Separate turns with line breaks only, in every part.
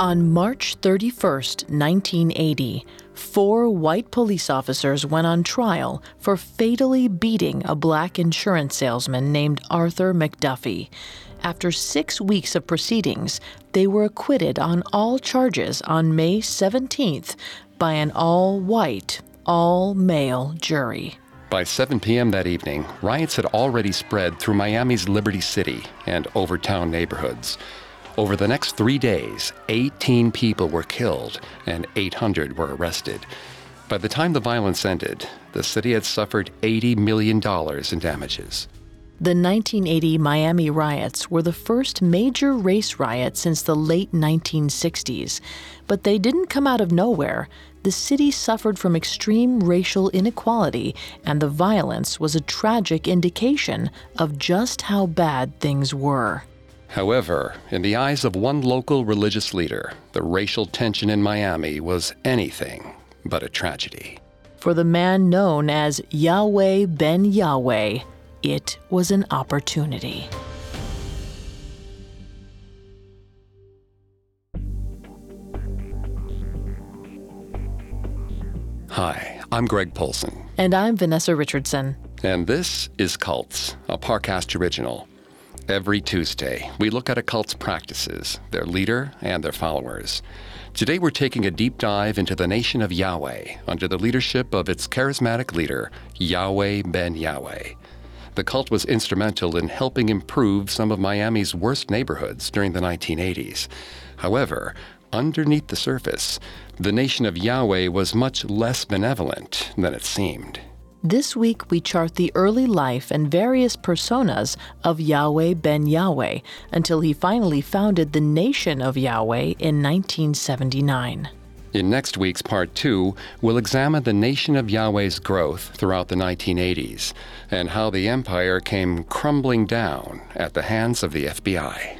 On March 31, 1980, four white police officers went on trial for fatally beating a black insurance salesman named Arthur McDuffie. After six weeks of proceedings, they were acquitted on all charges on May 17th by an all white, all male jury.
By 7 p.m. that evening, riots had already spread through Miami's Liberty City and Overtown neighborhoods. Over the next three days, 18 people were killed and 800 were arrested. By the time the violence ended, the city had suffered $80 million in damages.
The 1980 Miami riots were the first major race riot since the late 1960s, but they didn't come out of nowhere. The city suffered from extreme racial inequality, and the violence was a tragic indication of just how bad things were.
However, in the eyes of one local religious leader, the racial tension in Miami was anything but a tragedy.
For the man known as Yahweh ben Yahweh, it was an opportunity.
Hi, I'm Greg Polcyn.
And I'm Vanessa Richardson.
And this is Cults, a Parcast original. Every Tuesday, we look at a cult's practices, their leader, and their followers. Today, we're taking a deep dive into the nation of Yahweh under the leadership of its charismatic leader, Yahweh ben Yahweh. The cult was instrumental in helping improve some of Miami's worst neighborhoods during the 1980s. However, underneath the surface, the nation of Yahweh was much less benevolent than it seemed.
This week, we chart the early life and various personas of Yahweh ben Yahweh until he finally founded the Nation of Yahweh in 1979.
In next week's part two, we'll examine the Nation of Yahweh's growth throughout the 1980s and how the empire came crumbling down at the hands of the FBI.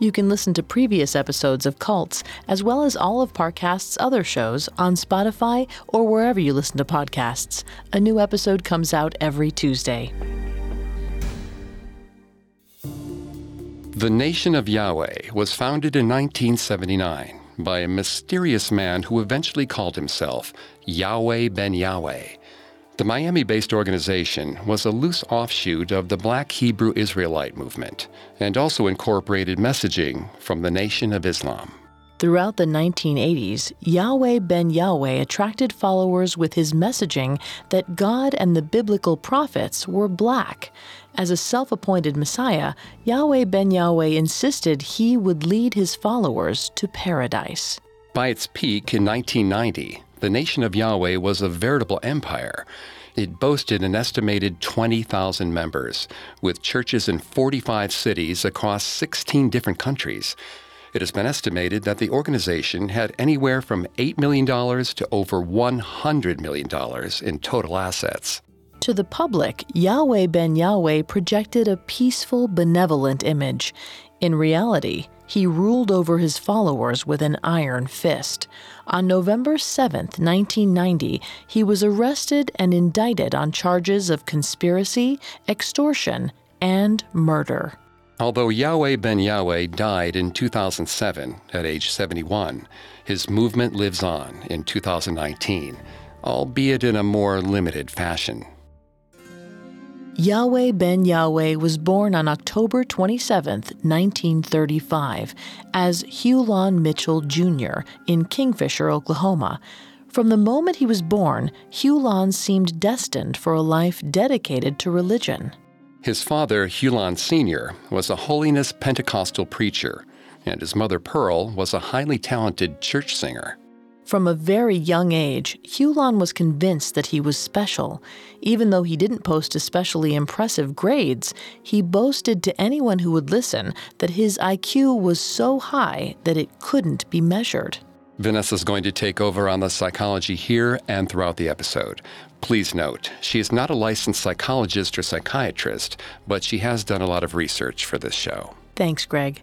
You can listen to previous episodes of Cults, as well as all of Parcast's other shows on Spotify or wherever you listen to podcasts. A new episode comes out every Tuesday.
The Nation of Yahweh was founded in 1979 by a mysterious man who eventually called himself Yahweh ben Yahweh. The Miami based organization was a loose offshoot of the Black Hebrew Israelite movement and also incorporated messaging from the Nation of Islam.
Throughout the 1980s, Yahweh ben Yahweh attracted followers with his messaging that God and the biblical prophets were black. As a self appointed Messiah, Yahweh ben Yahweh insisted he would lead his followers to paradise.
By its peak in 1990, the nation of Yahweh was a veritable empire. It boasted an estimated 20,000 members, with churches in 45 cities across 16 different countries. It has been estimated that the organization had anywhere from $8 million to over $100 million in total assets.
To the public, Yahweh ben Yahweh projected a peaceful, benevolent image. In reality, he ruled over his followers with an iron fist. On November 7, 1990, he was arrested and indicted on charges of conspiracy, extortion, and murder.
Although Yahweh ben Yahweh died in 2007 at age 71, his movement lives on in 2019, albeit in a more limited fashion.
Yahweh ben Yahweh was born on October 27, 1935, as Hulon Mitchell Jr. in Kingfisher, Oklahoma. From the moment he was born, Hulon seemed destined for a life dedicated to religion.
His father, Hulon Sr., was a holiness Pentecostal preacher, and his mother, Pearl, was a highly talented church singer.
From a very young age, Hulon was convinced that he was special. Even though he didn't post especially impressive grades, he boasted to anyone who would listen that his IQ was so high that it couldn't be measured.
Vanessa's going to take over on the psychology here and throughout the episode. Please note, she is not a licensed psychologist or psychiatrist, but she has done a lot of research for this show.
Thanks, Greg.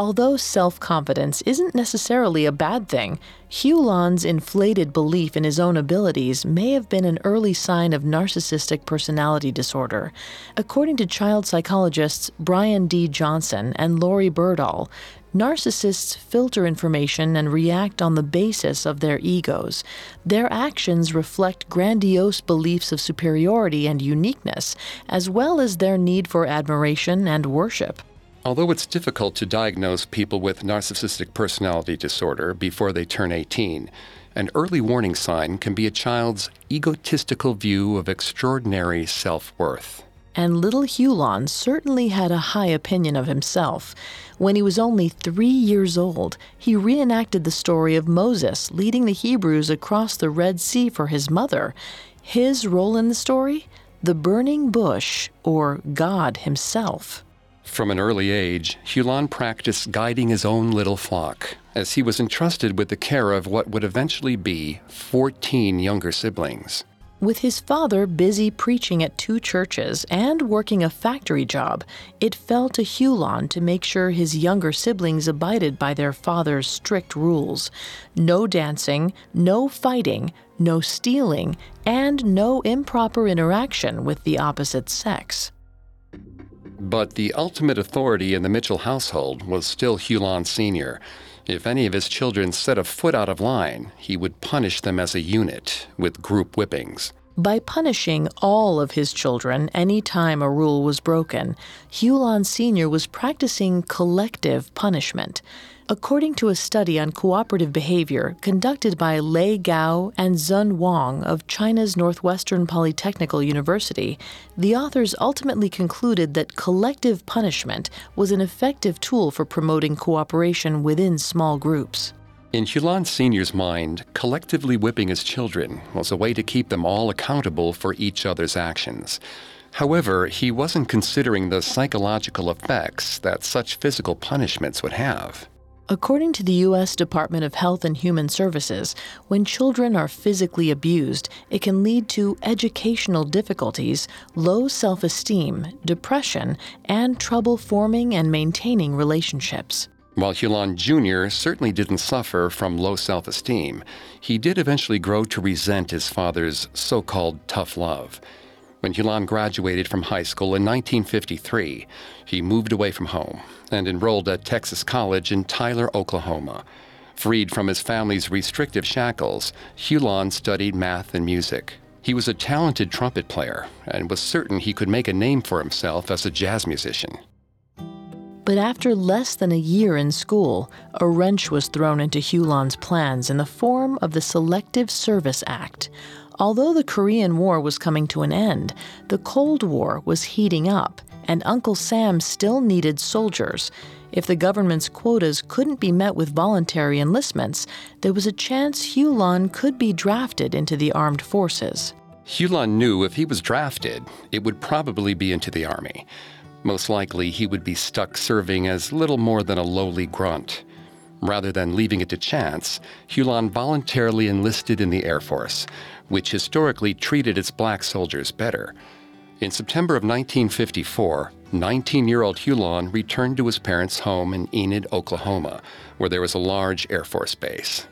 Although self confidence isn't necessarily a bad thing, Hulon's inflated belief in his own abilities may have been an early sign of narcissistic personality disorder. According to child psychologists Brian D. Johnson and Laurie Berdahl, Narcissists filter information and react on the basis of their egos. Their actions reflect grandiose beliefs of superiority and uniqueness, as well as their need for admiration and worship.
Although it's difficult to diagnose people with narcissistic personality disorder before they turn 18, an early warning sign can be a child's egotistical view of extraordinary self worth
and little Hulon certainly had a high opinion of himself. When he was only three years old, he reenacted the story of Moses leading the Hebrews across the Red Sea for his mother. His role in the story? The burning bush, or God himself.
From an early age, Hulon practiced guiding his own little flock, as he was entrusted with the care of what would eventually be 14 younger siblings.
With his father busy preaching at two churches and working a factory job, it fell to Hulon to make sure his younger siblings abided by their father's strict rules no dancing, no fighting, no stealing, and no improper interaction with the opposite sex.
But the ultimate authority in the Mitchell household was still Hulon Sr., if any of his children set a foot out of line, he would punish them as a unit with group whippings.
By punishing all of his children any time a rule was broken, Hulon Sr. was practicing collective punishment. According to a study on cooperative behavior conducted by Lei Gao and Zun Wang of China's Northwestern Polytechnical University, the authors ultimately concluded that collective punishment was an effective tool for promoting cooperation within small groups.
In Hulon Sr.'s mind, collectively whipping his children was a way to keep them all accountable for each other's actions. However, he wasn't considering the psychological effects that such physical punishments would have.
According to the U.S. Department of Health and Human Services, when children are physically abused, it can lead to educational difficulties, low self esteem, depression, and trouble forming and maintaining relationships.
While Hulon Jr. certainly didn't suffer from low self esteem, he did eventually grow to resent his father's so called tough love. When Hulon graduated from high school in 1953, he moved away from home and enrolled at Texas College in Tyler, Oklahoma. Freed from his family's restrictive shackles, Hulon studied math and music. He was a talented trumpet player and was certain he could make a name for himself as a jazz musician.
But after less than a year in school, a wrench was thrown into Hulon's plans in the form of the Selective Service Act, Although the Korean War was coming to an end, the Cold War was heating up, and Uncle Sam still needed soldiers. If the government's quotas couldn't be met with voluntary enlistments, there was a chance Hulon could be drafted into the armed forces.
Hulon knew if he was drafted, it would probably be into the army. Most likely, he would be stuck serving as little more than a lowly grunt. Rather than leaving it to chance, Hulon voluntarily enlisted in the Air Force, which historically treated its black soldiers better. In September of 1954, 19 year old Hulon returned to his parents' home in Enid, Oklahoma, where there was a large Air Force base.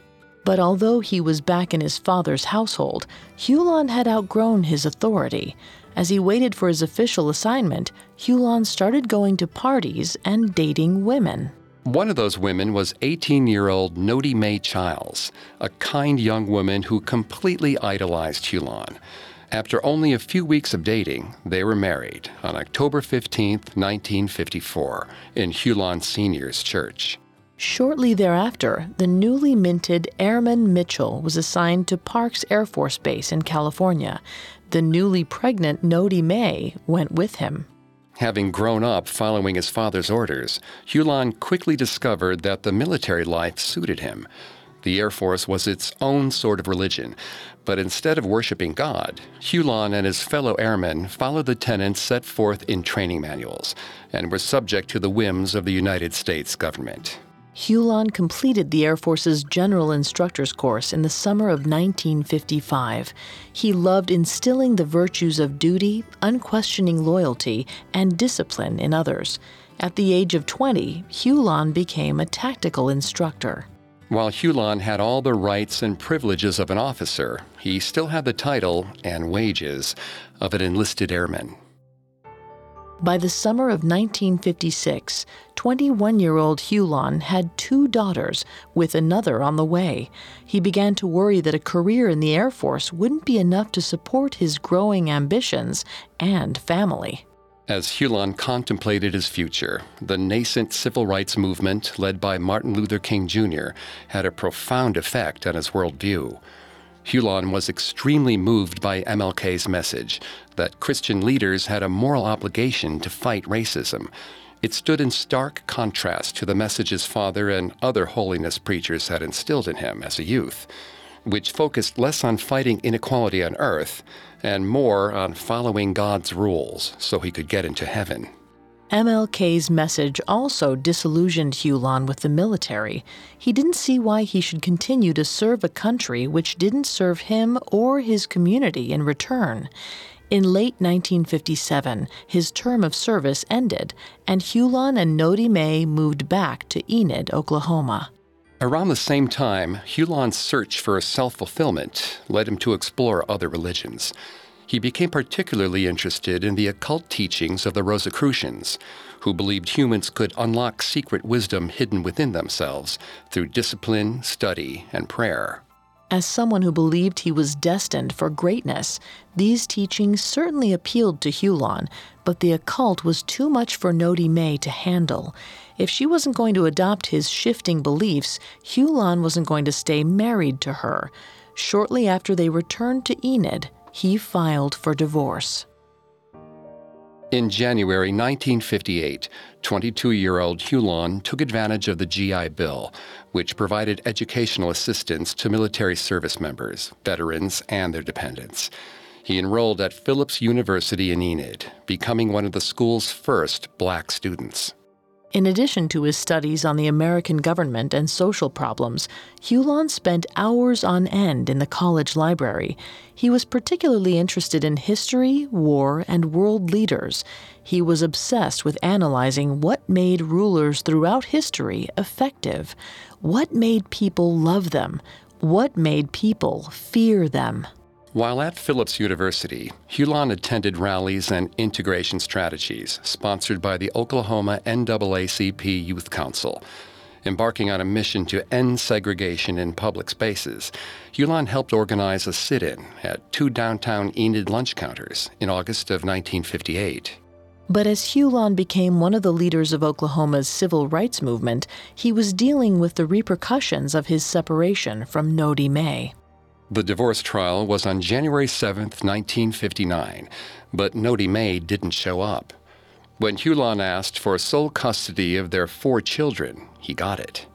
But although he was back in his father's household, Hulon had outgrown his authority. As he waited for his official assignment, Hulon started going to parties and dating women.
One of those women was 18 year old Nodi Mae Childs, a kind young woman who completely idolized Hulon. After only a few weeks of dating, they were married on October 15, 1954, in Hulon Senior's church.
Shortly thereafter, the newly minted Airman Mitchell was assigned to Parks Air Force Base in California. The newly pregnant Nodi Mae went with him.
Having grown up following his father's orders, Hulon quickly discovered that the military life suited him. The Air Force was its own sort of religion, but instead of worshiping God, Hulon and his fellow airmen followed the tenets set forth in training manuals and were subject to the whims of the United States government.
Hulon completed the Air Force's General Instructor's course in the summer of 1955. He loved instilling the virtues of duty, unquestioning loyalty, and discipline in others. At the age of 20, Hulon became a tactical instructor.
While Hulon had all the rights and privileges of an officer, he still had the title and wages of an enlisted airman.
By the summer of 1956, 21 year old Hulon had two daughters, with another on the way. He began to worry that a career in the Air Force wouldn't be enough to support his growing ambitions and family.
As Hulon contemplated his future, the nascent civil rights movement led by Martin Luther King Jr. had a profound effect on his worldview. Hulon was extremely moved by MLK's message that Christian leaders had a moral obligation to fight racism. It stood in stark contrast to the message his father and other holiness preachers had instilled in him as a youth, which focused less on fighting inequality on earth and more on following God's rules so he could get into heaven.
MLK's message also disillusioned Hulon with the military. He didn't see why he should continue to serve a country which didn't serve him or his community in return. In late 1957, his term of service ended, and Hulon and Nodi Mae moved back to Enid, Oklahoma.
Around the same time, Hulon's search for self fulfillment led him to explore other religions he became particularly interested in the occult teachings of the Rosicrucians, who believed humans could unlock secret wisdom hidden within themselves through discipline, study, and prayer.
As someone who believed he was destined for greatness, these teachings certainly appealed to Hulon, but the occult was too much for Nodi Mae to handle. If she wasn't going to adopt his shifting beliefs, Hulon wasn't going to stay married to her. Shortly after they returned to Enid, he filed for divorce.
In January 1958, 22 year old Hulon took advantage of the GI Bill, which provided educational assistance to military service members, veterans, and their dependents. He enrolled at Phillips University in Enid, becoming one of the school's first black students.
In addition to his studies on the American government and social problems, Hulon spent hours on end in the college library. He was particularly interested in history, war, and world leaders. He was obsessed with analyzing what made rulers throughout history effective, what made people love them, what made people fear them.
While at Phillips University, Hulon attended rallies and integration strategies sponsored by the Oklahoma NAACP Youth Council. Embarking on a mission to end segregation in public spaces, Hulon helped organize a sit in at two downtown Enid lunch counters in August of 1958.
But as Hulon became one of the leaders of Oklahoma's civil rights movement, he was dealing with the repercussions of his separation from Nodi Mae.
The divorce trial was on January 7, 1959, but Nodi Mae didn't show up. When Hulon asked for sole custody of their four children, he got it.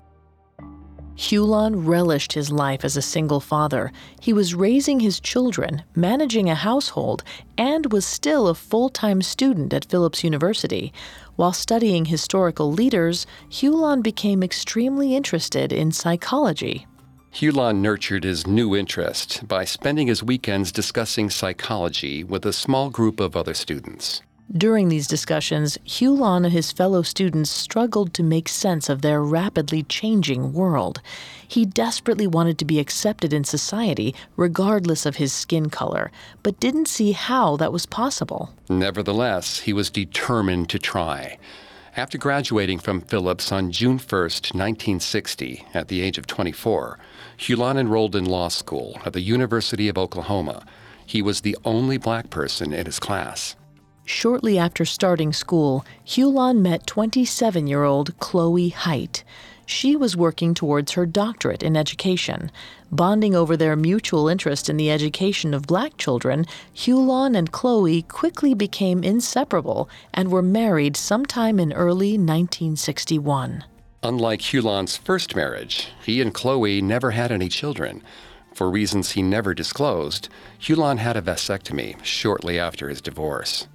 Hulon relished his life as a single father. He was raising his children, managing a household, and was still a full time student at Phillips University. While studying historical leaders, Hulon became extremely interested in psychology.
Hulon nurtured his new interest by spending his weekends discussing psychology with a small group of other students.
During these discussions, Hulon and his fellow students struggled to make sense of their rapidly changing world. He desperately wanted to be accepted in society, regardless of his skin color, but didn't see how that was possible.
Nevertheless, he was determined to try. After graduating from Phillips on June 1, 1960, at the age of 24, Hulon enrolled in law school at the University of Oklahoma. He was the only black person in his class.
Shortly after starting school, Hulon met 27 year old Chloe Height. She was working towards her doctorate in education. Bonding over their mutual interest in the education of black children, Hulon and Chloe quickly became inseparable and were married sometime in early 1961.
Unlike Hulon's first marriage, he and Chloe never had any children. For reasons he never disclosed, Hulon had a vasectomy shortly after his divorce.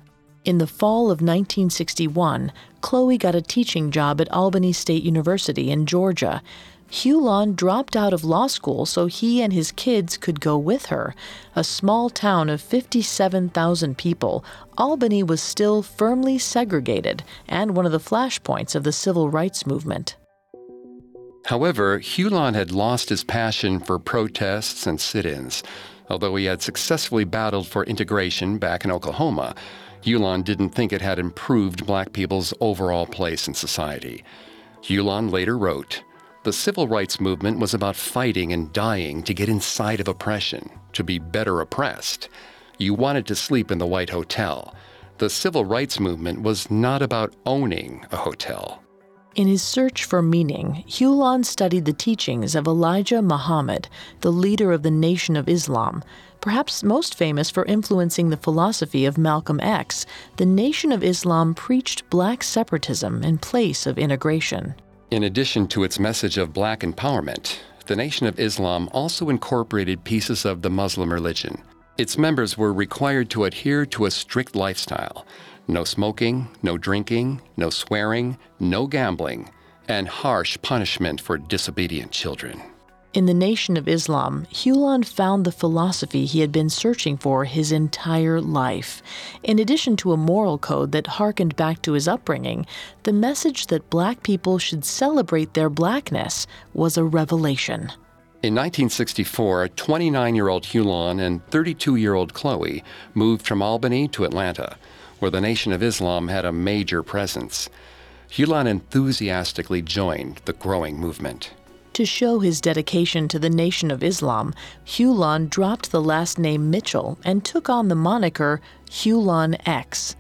In the fall of 1961, Chloe got a teaching job at Albany State University in Georgia. Hulon dropped out of law school so he and his kids could go with her. A small town of 57,000 people, Albany was still firmly segregated and one of the flashpoints of the civil rights movement.
However, Hulon had lost his passion for protests and sit ins. Although he had successfully battled for integration back in Oklahoma, Hulon didn't think it had improved black people's overall place in society. Hulon later wrote, the civil rights movement was about fighting and dying to get inside of oppression, to be better oppressed. You wanted to sleep in the White Hotel. The civil rights movement was not about owning a hotel.
In his search for meaning, Hulon studied the teachings of Elijah Muhammad, the leader of the Nation of Islam. Perhaps most famous for influencing the philosophy of Malcolm X, the Nation of Islam preached black separatism in place of integration.
In addition to its message of black empowerment, the Nation of Islam also incorporated pieces of the Muslim religion. Its members were required to adhere to a strict lifestyle no smoking, no drinking, no swearing, no gambling, and harsh punishment for disobedient children.
In the Nation of Islam, Hulon found the philosophy he had been searching for his entire life. In addition to a moral code that harkened back to his upbringing, the message that black people should celebrate their blackness was a revelation.
In 1964, 29 year old Hulon and 32 year old Chloe moved from Albany to Atlanta, where the Nation of Islam had a major presence. Hulon enthusiastically joined the growing movement.
To show his dedication to the Nation of Islam, Hulon dropped the last name Mitchell and took on the moniker Hulon X.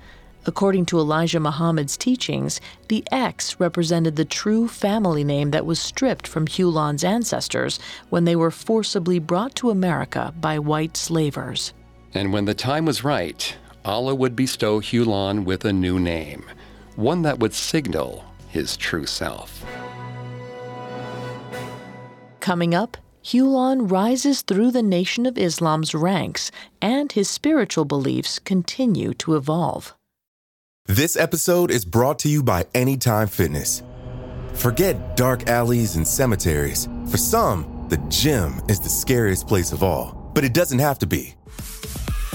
According to Elijah Muhammad's teachings, the X represented the true family name that was stripped from Hulon's ancestors when they were forcibly brought to America by white slavers.
And when the time was right, Allah would bestow Hulon with a new name, one that would signal his true self.
Coming up, Hulon rises through the Nation of Islam's ranks, and his spiritual beliefs continue to evolve.
This episode is brought to you by Anytime Fitness. Forget dark alleys and cemeteries. For some, the gym is the scariest place of all, but it doesn't have to be.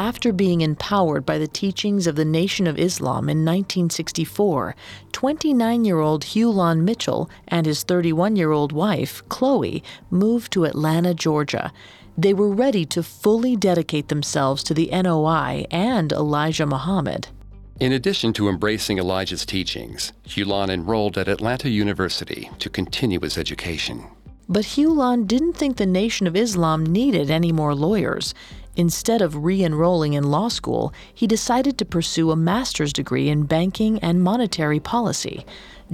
After being empowered by the teachings of the Nation of Islam in 1964, 29 year old Hulon Mitchell and his 31 year old wife, Chloe, moved to Atlanta, Georgia. They were ready to fully dedicate themselves to the NOI and Elijah Muhammad.
In addition to embracing Elijah's teachings, Hulon enrolled at Atlanta University to continue his education.
But Hulon didn't think the Nation of Islam needed any more lawyers. Instead of re enrolling in law school, he decided to pursue a master's degree in banking and monetary policy.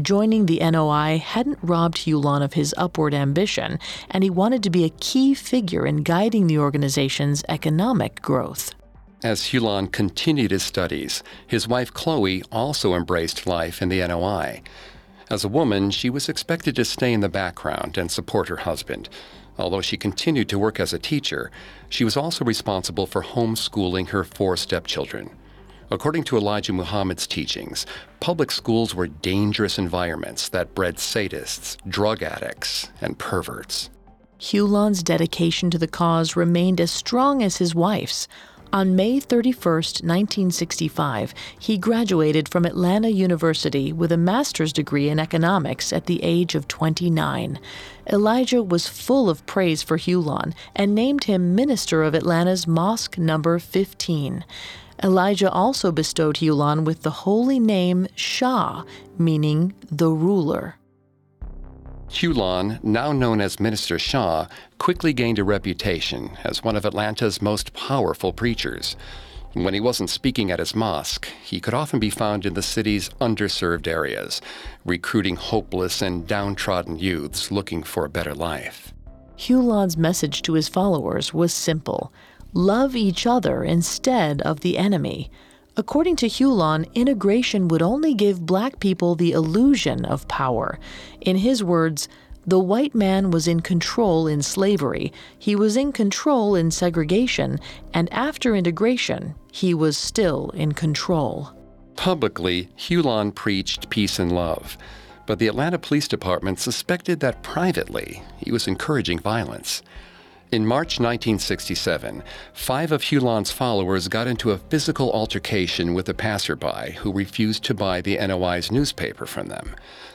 Joining the NOI hadn't robbed Hulon of his upward ambition, and he wanted to be a key figure in guiding the organization's economic growth.
As Hulon continued his studies, his wife Chloe also embraced life in the NOI. As a woman, she was expected to stay in the background and support her husband. Although she continued to work as a teacher, she was also responsible for homeschooling her four stepchildren. According to Elijah Muhammad's teachings, public schools were dangerous environments that bred sadists, drug addicts, and perverts.
Hulon's dedication to the cause remained as strong as his wife's. On May 31, 1965, he graduated from Atlanta University with a master's degree in economics at the age of 29. Elijah was full of praise for Hulon and named him minister of Atlanta's Mosque Number 15. Elijah also bestowed Hulon with the holy name Shah, meaning the ruler.
Hulon, now known as Minister Shah, quickly gained a reputation as one of Atlanta's most powerful preachers. When he wasn't speaking at his mosque, he could often be found in the city's underserved areas, recruiting hopeless and downtrodden youths looking for a better life.
Hulon's message to his followers was simple love each other instead of the enemy. According to Hulon, integration would only give black people the illusion of power. In his words, the white man was in control in slavery, he was in control in segregation, and after integration, he was still in control.
Publicly, Hulon preached peace and love, but the Atlanta Police Department suspected that privately he was encouraging violence. In March 1967, five of Hulon's followers got into a physical altercation with a passerby who refused to buy the NOI's newspaper from them.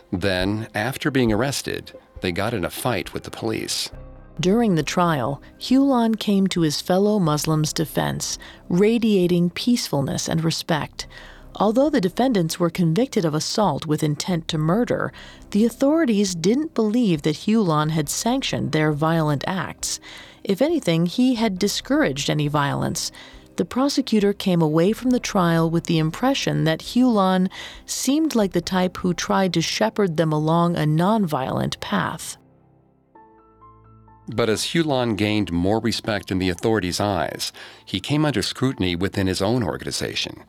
Then, after being arrested, they got in a fight with the police.
During the trial, Hulon came to his fellow Muslims' defense, radiating peacefulness and respect. Although the defendants were convicted of assault with intent to murder, the authorities didn't believe that Hulon had sanctioned their violent acts. If anything, he had discouraged any violence. The prosecutor came away from the trial with the impression that Hulon seemed like the type who tried to shepherd them along a nonviolent path.
But as Hulon gained more respect in the authorities' eyes, he came under scrutiny within his own organization.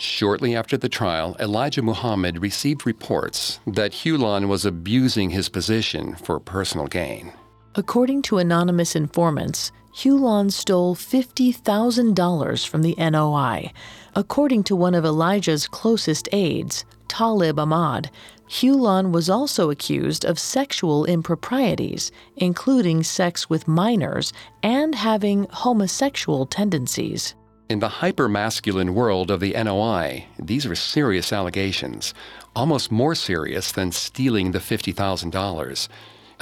Shortly after the trial, Elijah Muhammad received reports that Hulon was abusing his position for personal gain.
According to anonymous informants, Hulon stole $50,000 from the NOI. According to one of Elijah's closest aides, Talib Ahmad, Hulon was also accused of sexual improprieties, including sex with minors and having homosexual tendencies.
In the hyper-masculine world of the NOI, these are serious allegations, almost more serious than stealing the $50,000.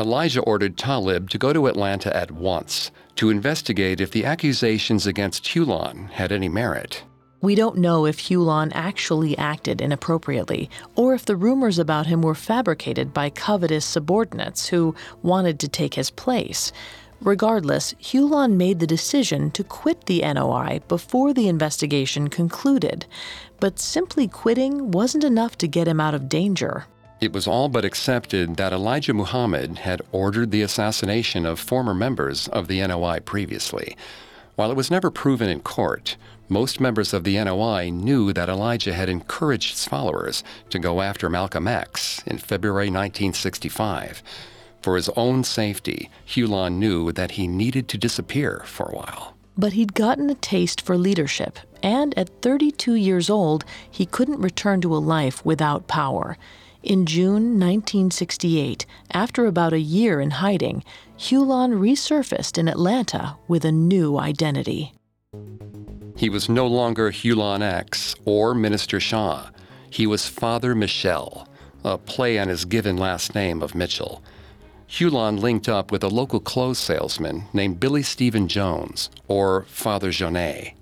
Elijah ordered Talib to go to Atlanta at once to investigate if the accusations against Hulon had any merit.
We don't know if Hulon actually acted inappropriately or if the rumors about him were fabricated by covetous subordinates who wanted to take his place. Regardless, Hulon made the decision to quit the NOI before the investigation concluded. But simply quitting wasn't enough to get him out of danger.
It was all but accepted that Elijah Muhammad had ordered the assassination of former members of the NOI previously. While it was never proven in court, most members of the NOI knew that Elijah had encouraged his followers to go after Malcolm X in February 1965. For his own safety, Hulon knew that he needed to disappear for a while.
But he'd gotten a taste for leadership, and at 32 years old, he couldn't return to a life without power. In June 1968, after about a year in hiding, Hulon resurfaced in Atlanta with a new identity.
He was no longer Hulon X or Minister Shah. He was Father Michel, a play on his given last name of Mitchell. Hulon linked up with a local clothes salesman named Billy Stephen Jones, or Father Jaunet.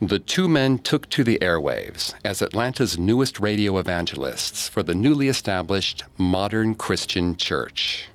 The two men took to the airwaves as Atlanta's newest radio evangelists for the newly established Modern Christian Church.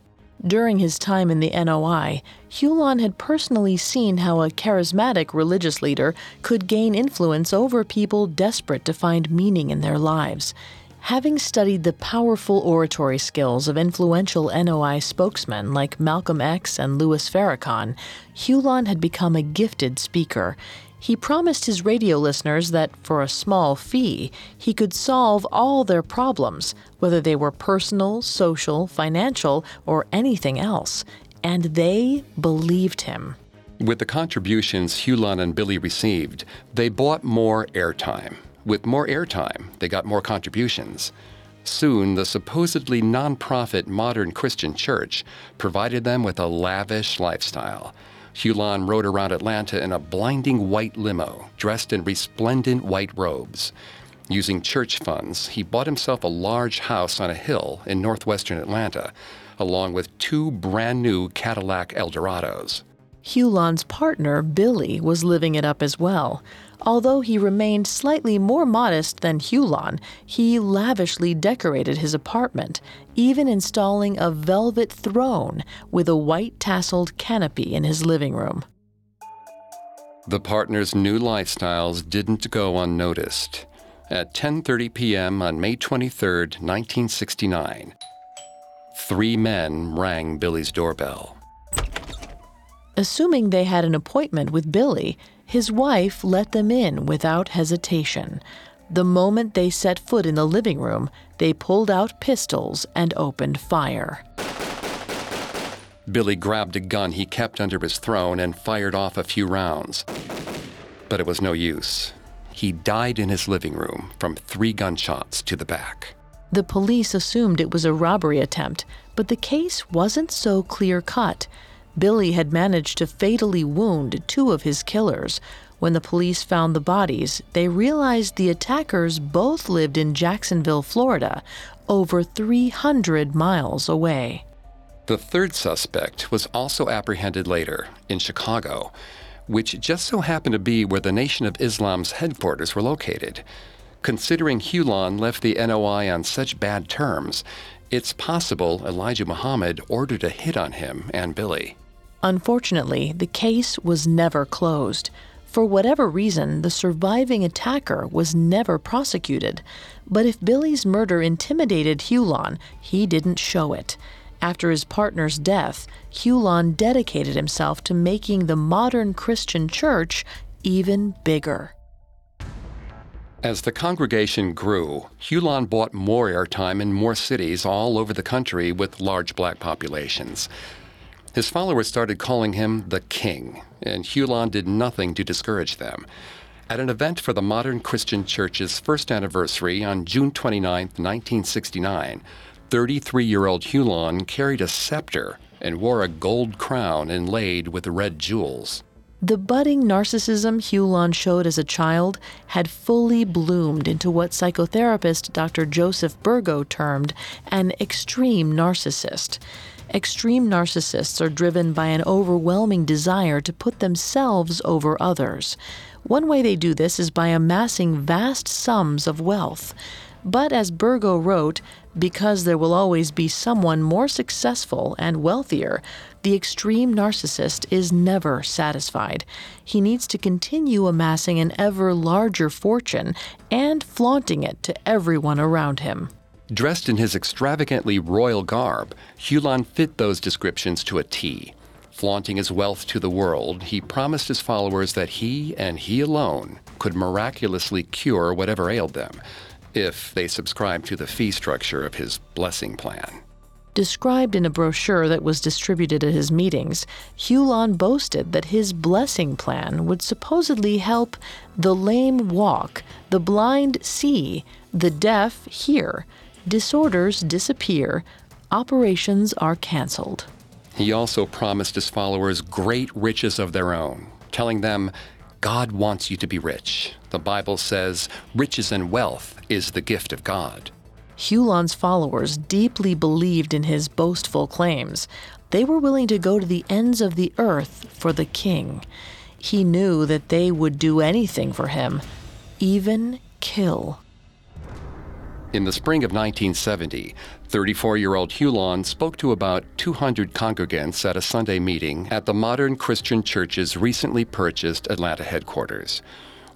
During his time in the NOI, Hulon had personally seen how a charismatic religious leader could gain influence over people desperate to find meaning in their lives. Having studied the powerful oratory skills of influential NOI spokesmen like Malcolm X and Louis Farrakhan, Hulon had become a gifted speaker. He promised his radio listeners that for a small fee, he could solve all their problems, whether they were personal, social, financial, or anything else. And they believed him.
With the contributions Hulon and Billy received, they bought more airtime. With more airtime, they got more contributions. Soon, the supposedly nonprofit modern Christian church provided them with a lavish lifestyle. Hulon rode around Atlanta in a blinding white limo, dressed in resplendent white robes. Using church funds, he bought himself a large house on a hill in northwestern Atlanta, along with two brand new Cadillac Eldorados.
Hulon's partner, Billy, was living it up as well. Although he remained slightly more modest than Hulon, he lavishly decorated his apartment, even installing a velvet throne with a white tasseled canopy in his living room.
The partners' new lifestyles didn't go unnoticed. At 10:30 p.m. on May 23, 1969, three men rang Billy's doorbell.
Assuming they had an appointment with Billy, his wife let them in without hesitation. The moment they set foot in the living room, they pulled out pistols and opened fire.
Billy grabbed a gun he kept under his throne and fired off a few rounds. But it was no use. He died in his living room from three gunshots to the back.
The police assumed it was a robbery attempt, but the case wasn't so clear cut. Billy had managed to fatally wound two of his killers. When the police found the bodies, they realized the attackers both lived in Jacksonville, Florida, over 300 miles away.
The third suspect was also apprehended later in Chicago, which just so happened to be where the Nation of Islam's headquarters were located. Considering Hulon left the NOI on such bad terms, it's possible Elijah Muhammad ordered a hit on him and Billy.
Unfortunately, the case was never closed. For whatever reason, the surviving attacker was never prosecuted. But if Billy's murder intimidated Hulon, he didn't show it. After his partner's death, Hulon dedicated himself to making the modern Christian church even bigger.
As the congregation grew, Hulon bought more airtime in more cities all over the country with large black populations. His followers started calling him the King, and Hulon did nothing to discourage them. At an event for the Modern Christian Church's first anniversary on June 29, 1969, 33 year old Hulon carried a scepter and wore a gold crown inlaid with red jewels.
The budding narcissism Hulon showed as a child had fully bloomed into what psychotherapist Dr. Joseph Burgo termed an extreme narcissist. Extreme narcissists are driven by an overwhelming desire to put themselves over others. One way they do this is by amassing vast sums of wealth. But as Burgo wrote, because there will always be someone more successful and wealthier, the extreme narcissist is never satisfied. He needs to continue amassing an ever larger fortune and flaunting it to everyone around him.
Dressed in his extravagantly royal garb, Hulon fit those descriptions to a T. Flaunting his wealth to the world, he promised his followers that he and he alone could miraculously cure whatever ailed them, if they subscribed to the fee structure of his blessing plan.
Described in a brochure that was distributed at his meetings, Hulon boasted that his blessing plan would supposedly help the lame walk, the blind see, the deaf hear, disorders disappear, operations are canceled.
He also promised his followers great riches of their own, telling them, God wants you to be rich. The Bible says, riches and wealth is the gift of God.
Hulon's followers deeply believed in his boastful claims. They were willing to go to the ends of the earth for the king. He knew that they would do anything for him, even kill.
In the spring of 1970, 34 year old Hulon spoke to about 200 congregants at a Sunday meeting at the Modern Christian Church's recently purchased Atlanta headquarters.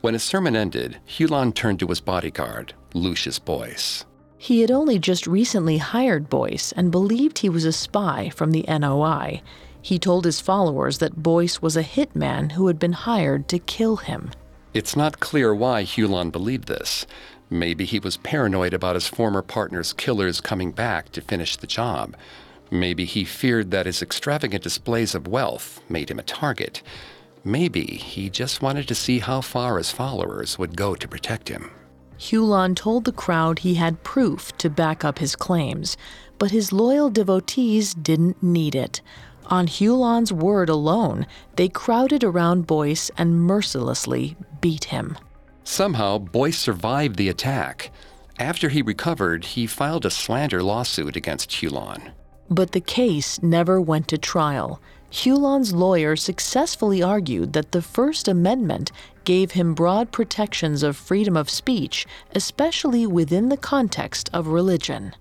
When his sermon ended, Hulon turned to his bodyguard, Lucius Boyce.
He had only just recently hired Boyce and believed he was a spy from the NOI. He told his followers that Boyce was a hitman who had been hired to kill him.
It's not clear why Hulon believed this. Maybe he was paranoid about his former partner's killers coming back to finish the job. Maybe he feared that his extravagant displays of wealth made him a target. Maybe he just wanted to see how far his followers would go to protect him.
Hulon told the crowd he had proof to back up his claims, but his loyal devotees didn't need it. On Hulon's word alone, they crowded around Boyce and mercilessly beat him.
Somehow, Boyce survived the attack. After he recovered, he filed a slander lawsuit against Hulon.
But the case never went to trial. Hulon's lawyer successfully argued that the First Amendment gave him broad protections of freedom of speech, especially within the context of religion.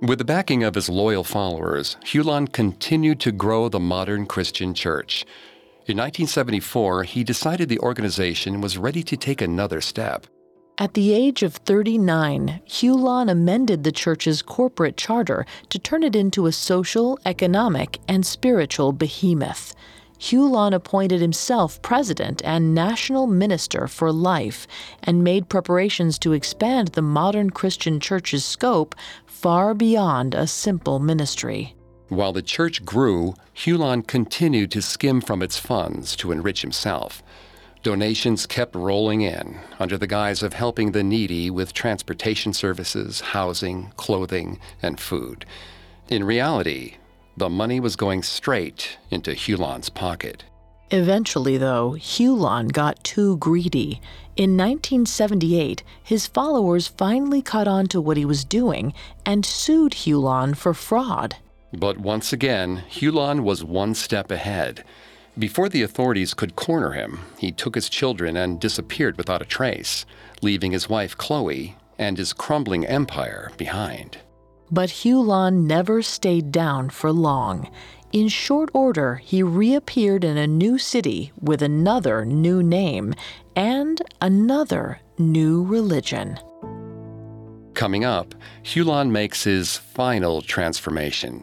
With the backing of his loyal followers, Hulon continued to grow the modern Christian church. In 1974, he decided the organization was ready to take another step.
At the age of 39, Hulon amended the church's corporate charter to turn it into a social, economic, and spiritual behemoth. Hulon appointed himself president and national minister for life and made preparations to expand the modern Christian church's scope far beyond a simple ministry.
While the church grew, Hulon continued to skim from its funds to enrich himself. Donations kept rolling in under the guise of helping the needy with transportation services, housing, clothing, and food. In reality, the money was going straight into Hulon's pocket.
Eventually, though, Hulon got too greedy. In 1978, his followers finally caught on to what he was doing and sued Hulon for fraud.
But once again, Hulon was one step ahead. Before the authorities could corner him, he took his children and disappeared without a trace, leaving his wife Chloe and his crumbling empire behind.
But Hulon never stayed down for long. In short order, he reappeared in a new city with another new name and another new religion.
Coming up, Hulon makes his final transformation.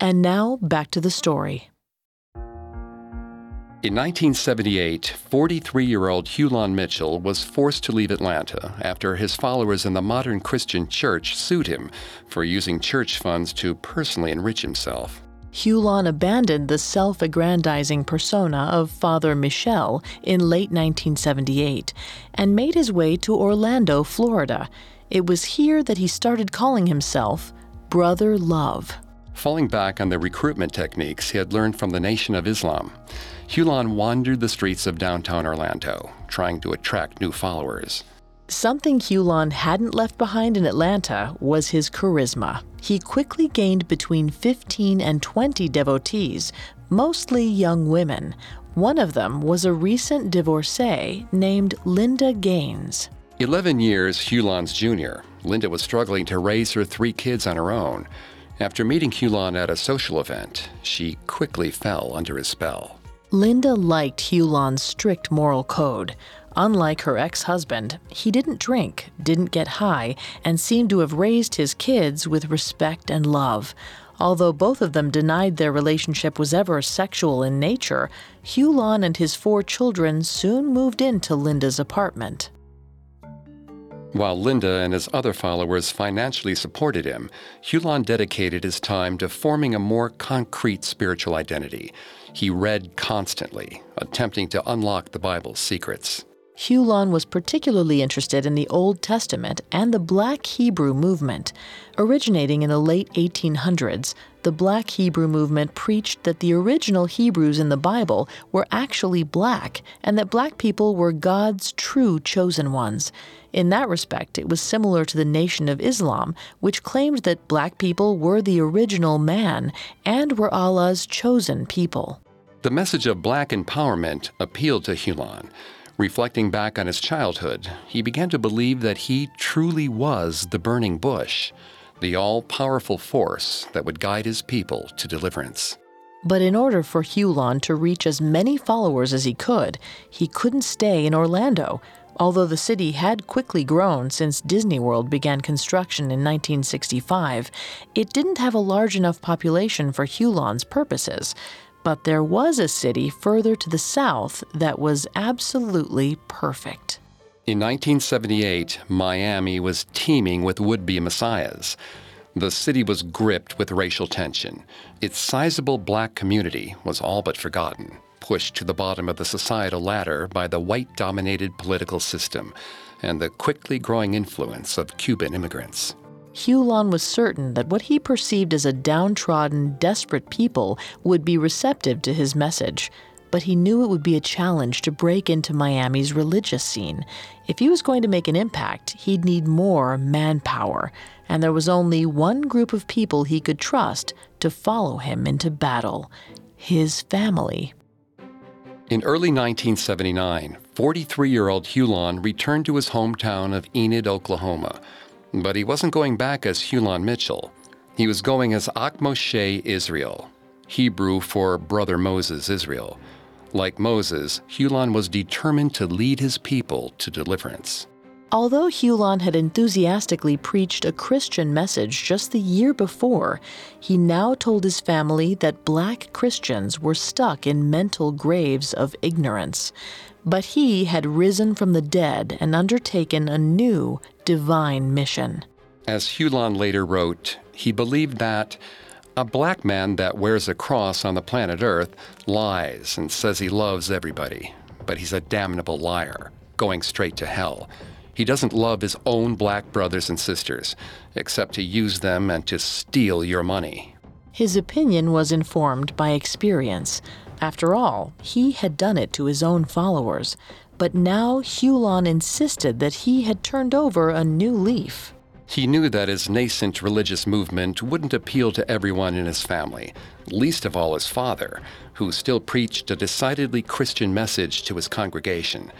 And now back to the story.
In 1978, 43 year old Hulon Mitchell was forced to leave Atlanta after his followers in the modern Christian church sued him for using church funds to personally enrich himself.
Hulon abandoned the self aggrandizing persona of Father Michel in late 1978 and made his way to Orlando, Florida. It was here that he started calling himself Brother Love.
Falling back on the recruitment techniques he had learned from the Nation of Islam, Hulon wandered the streets of downtown Orlando, trying to attract new followers.
Something Hulon hadn't left behind in Atlanta was his charisma. He quickly gained between 15 and 20 devotees, mostly young women. One of them was a recent divorcee named Linda Gaines.
11 years Hulon's junior, Linda was struggling to raise her three kids on her own. After meeting Hulon at a social event, she quickly fell under his spell.
Linda liked Hulon's strict moral code. Unlike her ex husband, he didn't drink, didn't get high, and seemed to have raised his kids with respect and love. Although both of them denied their relationship was ever sexual in nature, Hulon and his four children soon moved into Linda's apartment.
While Linda and his other followers financially supported him, Hulon dedicated his time to forming a more concrete spiritual identity. He read constantly, attempting to unlock the Bible's secrets.
Hulon was particularly interested in the Old Testament and the Black Hebrew movement. Originating in the late 1800s, the Black Hebrew movement preached that the original Hebrews in the Bible were actually black and that black people were God's true chosen ones. In that respect, it was similar to the Nation of Islam, which claimed that black people were the original man and were Allah's chosen people.
The message of black empowerment appealed to Hulon. Reflecting back on his childhood, he began to believe that he truly was the burning bush, the all powerful force that would guide his people to deliverance.
But in order for Hulon to reach as many followers as he could, he couldn't stay in Orlando. Although the city had quickly grown since Disney World began construction in 1965, it didn't have a large enough population for Hulon's purposes. But there was a city further to the south that was absolutely perfect.
In 1978, Miami was teeming with would be messiahs. The city was gripped with racial tension. Its sizable black community was all but forgotten, pushed to the bottom of the societal ladder by the white dominated political system and the quickly growing influence of Cuban immigrants.
Hulon was certain that what he perceived as a downtrodden, desperate people would be receptive to his message. But he knew it would be a challenge to break into Miami's religious scene. If he was going to make an impact, he'd need more manpower, and there was only one group of people he could trust to follow him into battle his family.
In early 1979, 43 year old Hulon returned to his hometown of Enid, Oklahoma. But he wasn't going back as Hulon Mitchell. He was going as Ach Moshe Israel, Hebrew for Brother Moses Israel. Like Moses, Hulon was determined to lead his people to deliverance.
Although Hulon had enthusiastically preached a Christian message just the year before, he now told his family that black Christians were stuck in mental graves of ignorance. But he had risen from the dead and undertaken a new divine mission.
As Hulon later wrote, he believed that a black man that wears a cross on the planet Earth lies and says he loves everybody, but he's a damnable liar, going straight to hell. He doesn't love his own black brothers and sisters, except to use them and to steal your money.
His opinion was informed by experience. After all, he had done it to his own followers. But now Hulon insisted that he had turned over a new leaf.
He knew that his nascent religious movement wouldn't appeal to everyone in his family, least of all his father, who still preached a decidedly Christian message to his congregation.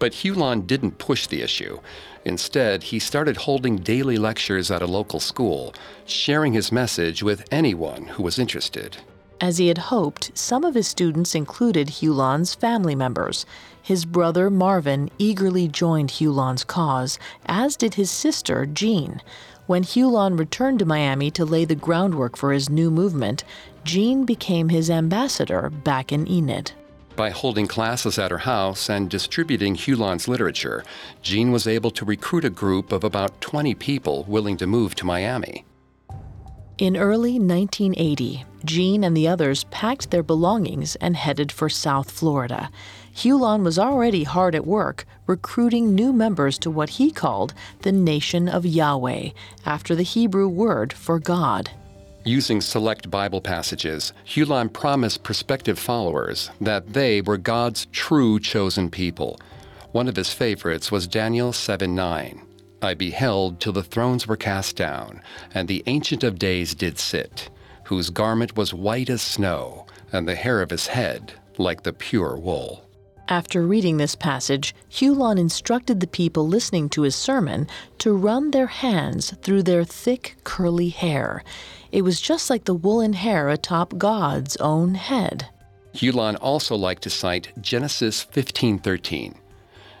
But Hulon didn't push the issue. Instead, he started holding daily lectures at a local school, sharing his message with anyone who was interested.
As he had hoped, some of his students included Hulon's family members. His brother Marvin eagerly joined Hulon's cause, as did his sister Jean. When Hulon returned to Miami to lay the groundwork for his new movement, Jean became his ambassador back in Enid.
By holding classes at her house and distributing Hulon's literature, Jean was able to recruit a group of about 20 people willing to move to Miami.
In early 1980, Jean and the others packed their belongings and headed for South Florida. Hulon was already hard at work recruiting new members to what he called the Nation of Yahweh, after the Hebrew word for God.
Using select Bible passages, Hulon promised prospective followers that they were God's true chosen people. One of his favorites was Daniel 7 9. I beheld till the thrones were cast down, and the Ancient of Days did sit, whose garment was white as snow, and the hair of his head like the pure wool.
After reading this passage, Hulon instructed the people listening to his sermon to run their hands through their thick, curly hair. It was just like the woolen hair atop God's own head.
Hulon also liked to cite Genesis 15:13.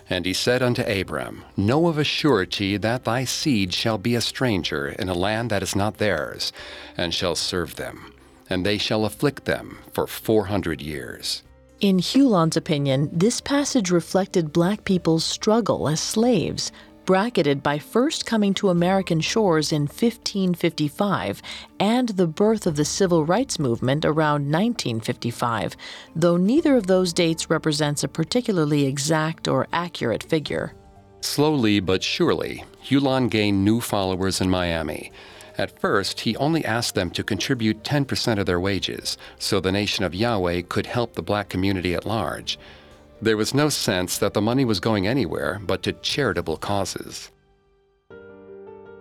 And he said unto Abram, Know of a surety that thy seed shall be a stranger in a land that is not theirs, and shall serve them, and they shall afflict them for four hundred years.
In Hulon's opinion, this passage reflected black people's struggle as slaves, bracketed by first coming to American shores in 1555 and the birth of the civil rights movement around 1955, though neither of those dates represents a particularly exact or accurate figure.
Slowly but surely, Hulon gained new followers in Miami. At first, he only asked them to contribute 10% of their wages so the nation of Yahweh could help the black community at large. There was no sense that the money was going anywhere but to charitable causes.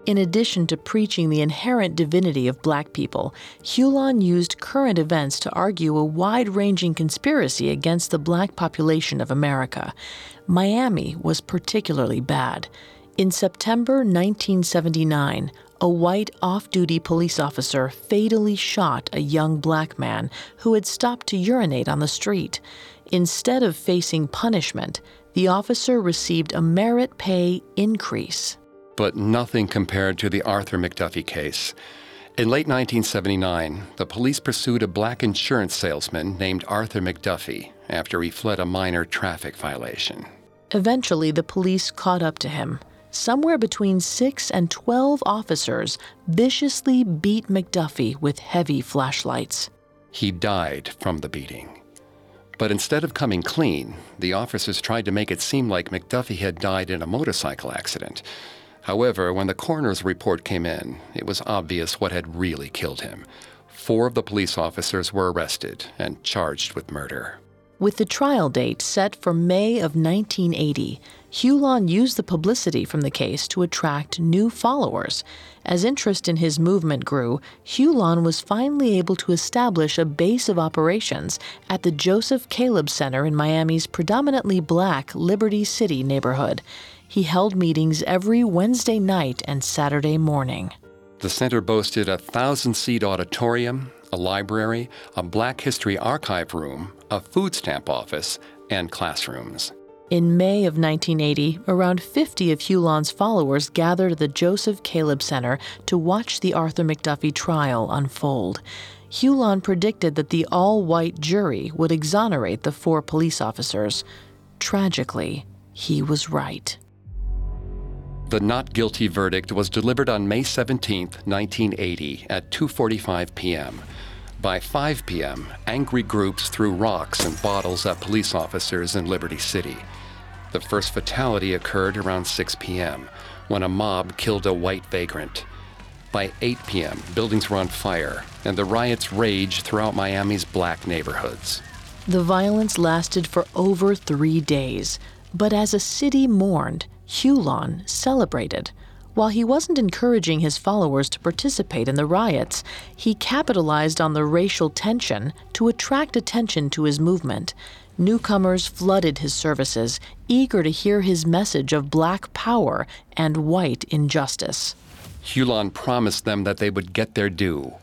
In addition to preaching the inherent divinity of black people, Hulon used current events to argue a wide ranging conspiracy against the black population of America. Miami was particularly bad. In September 1979, a white off duty police officer fatally shot a young black man who had stopped to urinate on the street. Instead of facing punishment, the officer received a merit pay increase.
But nothing compared to the Arthur McDuffie case. In late 1979, the police pursued a black insurance salesman named Arthur McDuffie after he fled a minor traffic violation.
Eventually, the police caught up to him. Somewhere between 6 and 12 officers viciously beat McDuffie with heavy flashlights.
He died from the beating. But instead of coming clean, the officers tried to make it seem like McDuffie had died in a motorcycle accident. However, when the coroner's report came in, it was obvious what had really killed him. Four of the police officers were arrested and charged with murder.
With the trial date set for May of 1980, Hulon used the publicity from the case to attract new followers. As interest in his movement grew, Hulon was finally able to establish a base of operations at the Joseph Caleb Center in Miami's predominantly black Liberty City neighborhood. He held meetings every Wednesday night and Saturday morning.
The center boasted a thousand seat auditorium, a library, a Black History archive room, a food stamp office, and classrooms.
In May of 1980, around 50 of Hulon's followers gathered at the Joseph Caleb Center to watch the Arthur McDuffie trial unfold. Hulon predicted that the all white jury would exonerate the four police officers. Tragically, he was right.
The not guilty verdict was delivered on May 17, 1980 at 2:45 p.m. By 5 p.m., angry groups threw rocks and bottles at police officers in Liberty City. The first fatality occurred around 6 p.m. when a mob killed a white vagrant. By 8 p.m., buildings were on fire, and the riots raged throughout Miami's black neighborhoods.
The violence lasted for over three days, but as a city mourned, Hulon celebrated. While he wasn't encouraging his followers to participate in the riots, he capitalized on the racial tension to attract attention to his movement. Newcomers flooded his services, eager to hear his message of black power and white injustice.
Hulon promised them that they would get their due.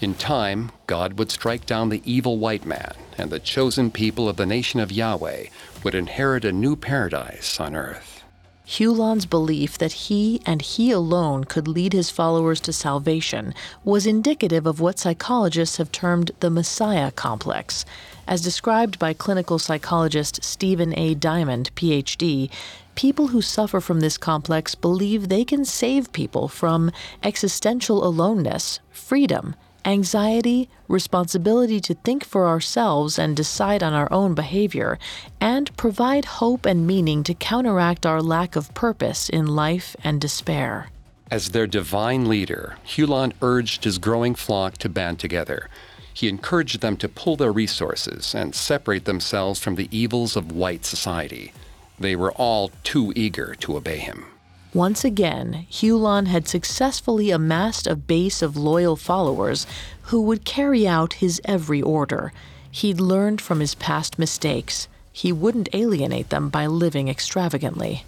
In time, God would strike down the evil white man, and the chosen people of the nation of Yahweh would inherit a new paradise on earth.
Hulon's belief that he and he alone could lead his followers to salvation was indicative of what psychologists have termed the Messiah complex. As described by clinical psychologist Stephen A. Diamond, PhD, people who suffer from this complex believe they can save people from existential aloneness, freedom, anxiety, responsibility to think for ourselves and decide on our own behavior, and provide hope and meaning to counteract our lack of purpose in life and despair.
As their divine leader, Hulon urged his growing flock to band together. He encouraged them to pull their resources and separate themselves from the evils of white society. They were all too eager to obey him.
Once again, Hulon had successfully amassed a base of loyal followers who would carry out his every order. He'd learned from his past mistakes. He wouldn't alienate them by living extravagantly.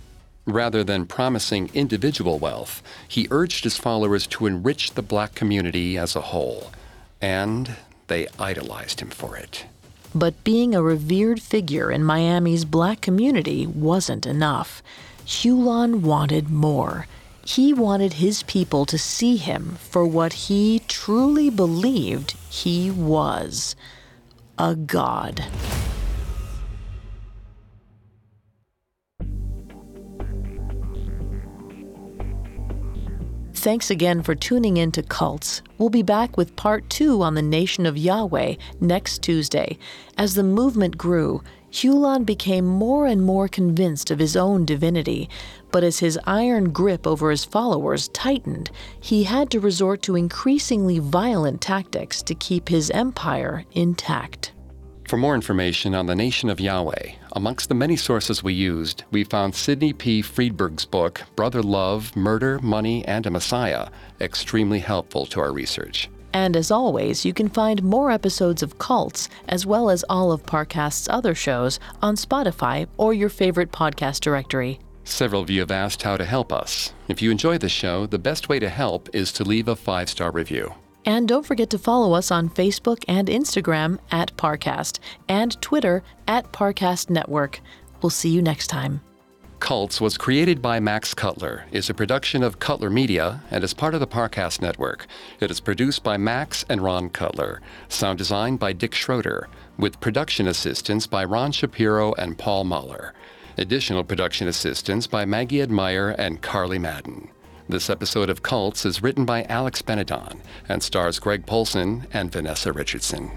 Rather than promising individual wealth, he urged his followers to enrich the black community as a whole. And they idolized him for it.
But being a revered figure in Miami's black community wasn't enough. Hulon wanted more. He wanted his people to see him for what he truly believed he was a god. Thanks again for tuning in to Cults. We'll be back with part two on the Nation of Yahweh next Tuesday. As the movement grew, Hulon became more and more convinced of his own divinity, but as his iron grip over his followers tightened, he had to resort to increasingly violent tactics to keep his empire intact.
For more information on the Nation of Yahweh, amongst the many sources we used, we found Sydney P. Freedberg's book, Brother Love Murder, Money, and a Messiah, extremely helpful to our research.
And as always, you can find more episodes of Cults, as well as all of Parcast's other shows, on Spotify or your favorite podcast directory.
Several of you have asked how to help us. If you enjoy the show, the best way to help is to leave a five star review.
And don't forget to follow us on Facebook and Instagram at Parcast and Twitter at Parcast Network. We'll see you next time.
Cults was created by Max Cutler, is a production of Cutler Media, and is part of the Parcast Network. It is produced by Max and Ron Cutler. Sound design by Dick Schroeder, with production assistance by Ron Shapiro and Paul Muller. Additional production assistance by Maggie Admire and Carly Madden. This episode of Cults is written by Alex Benedon and stars Greg Polcyn and Vanessa Richardson.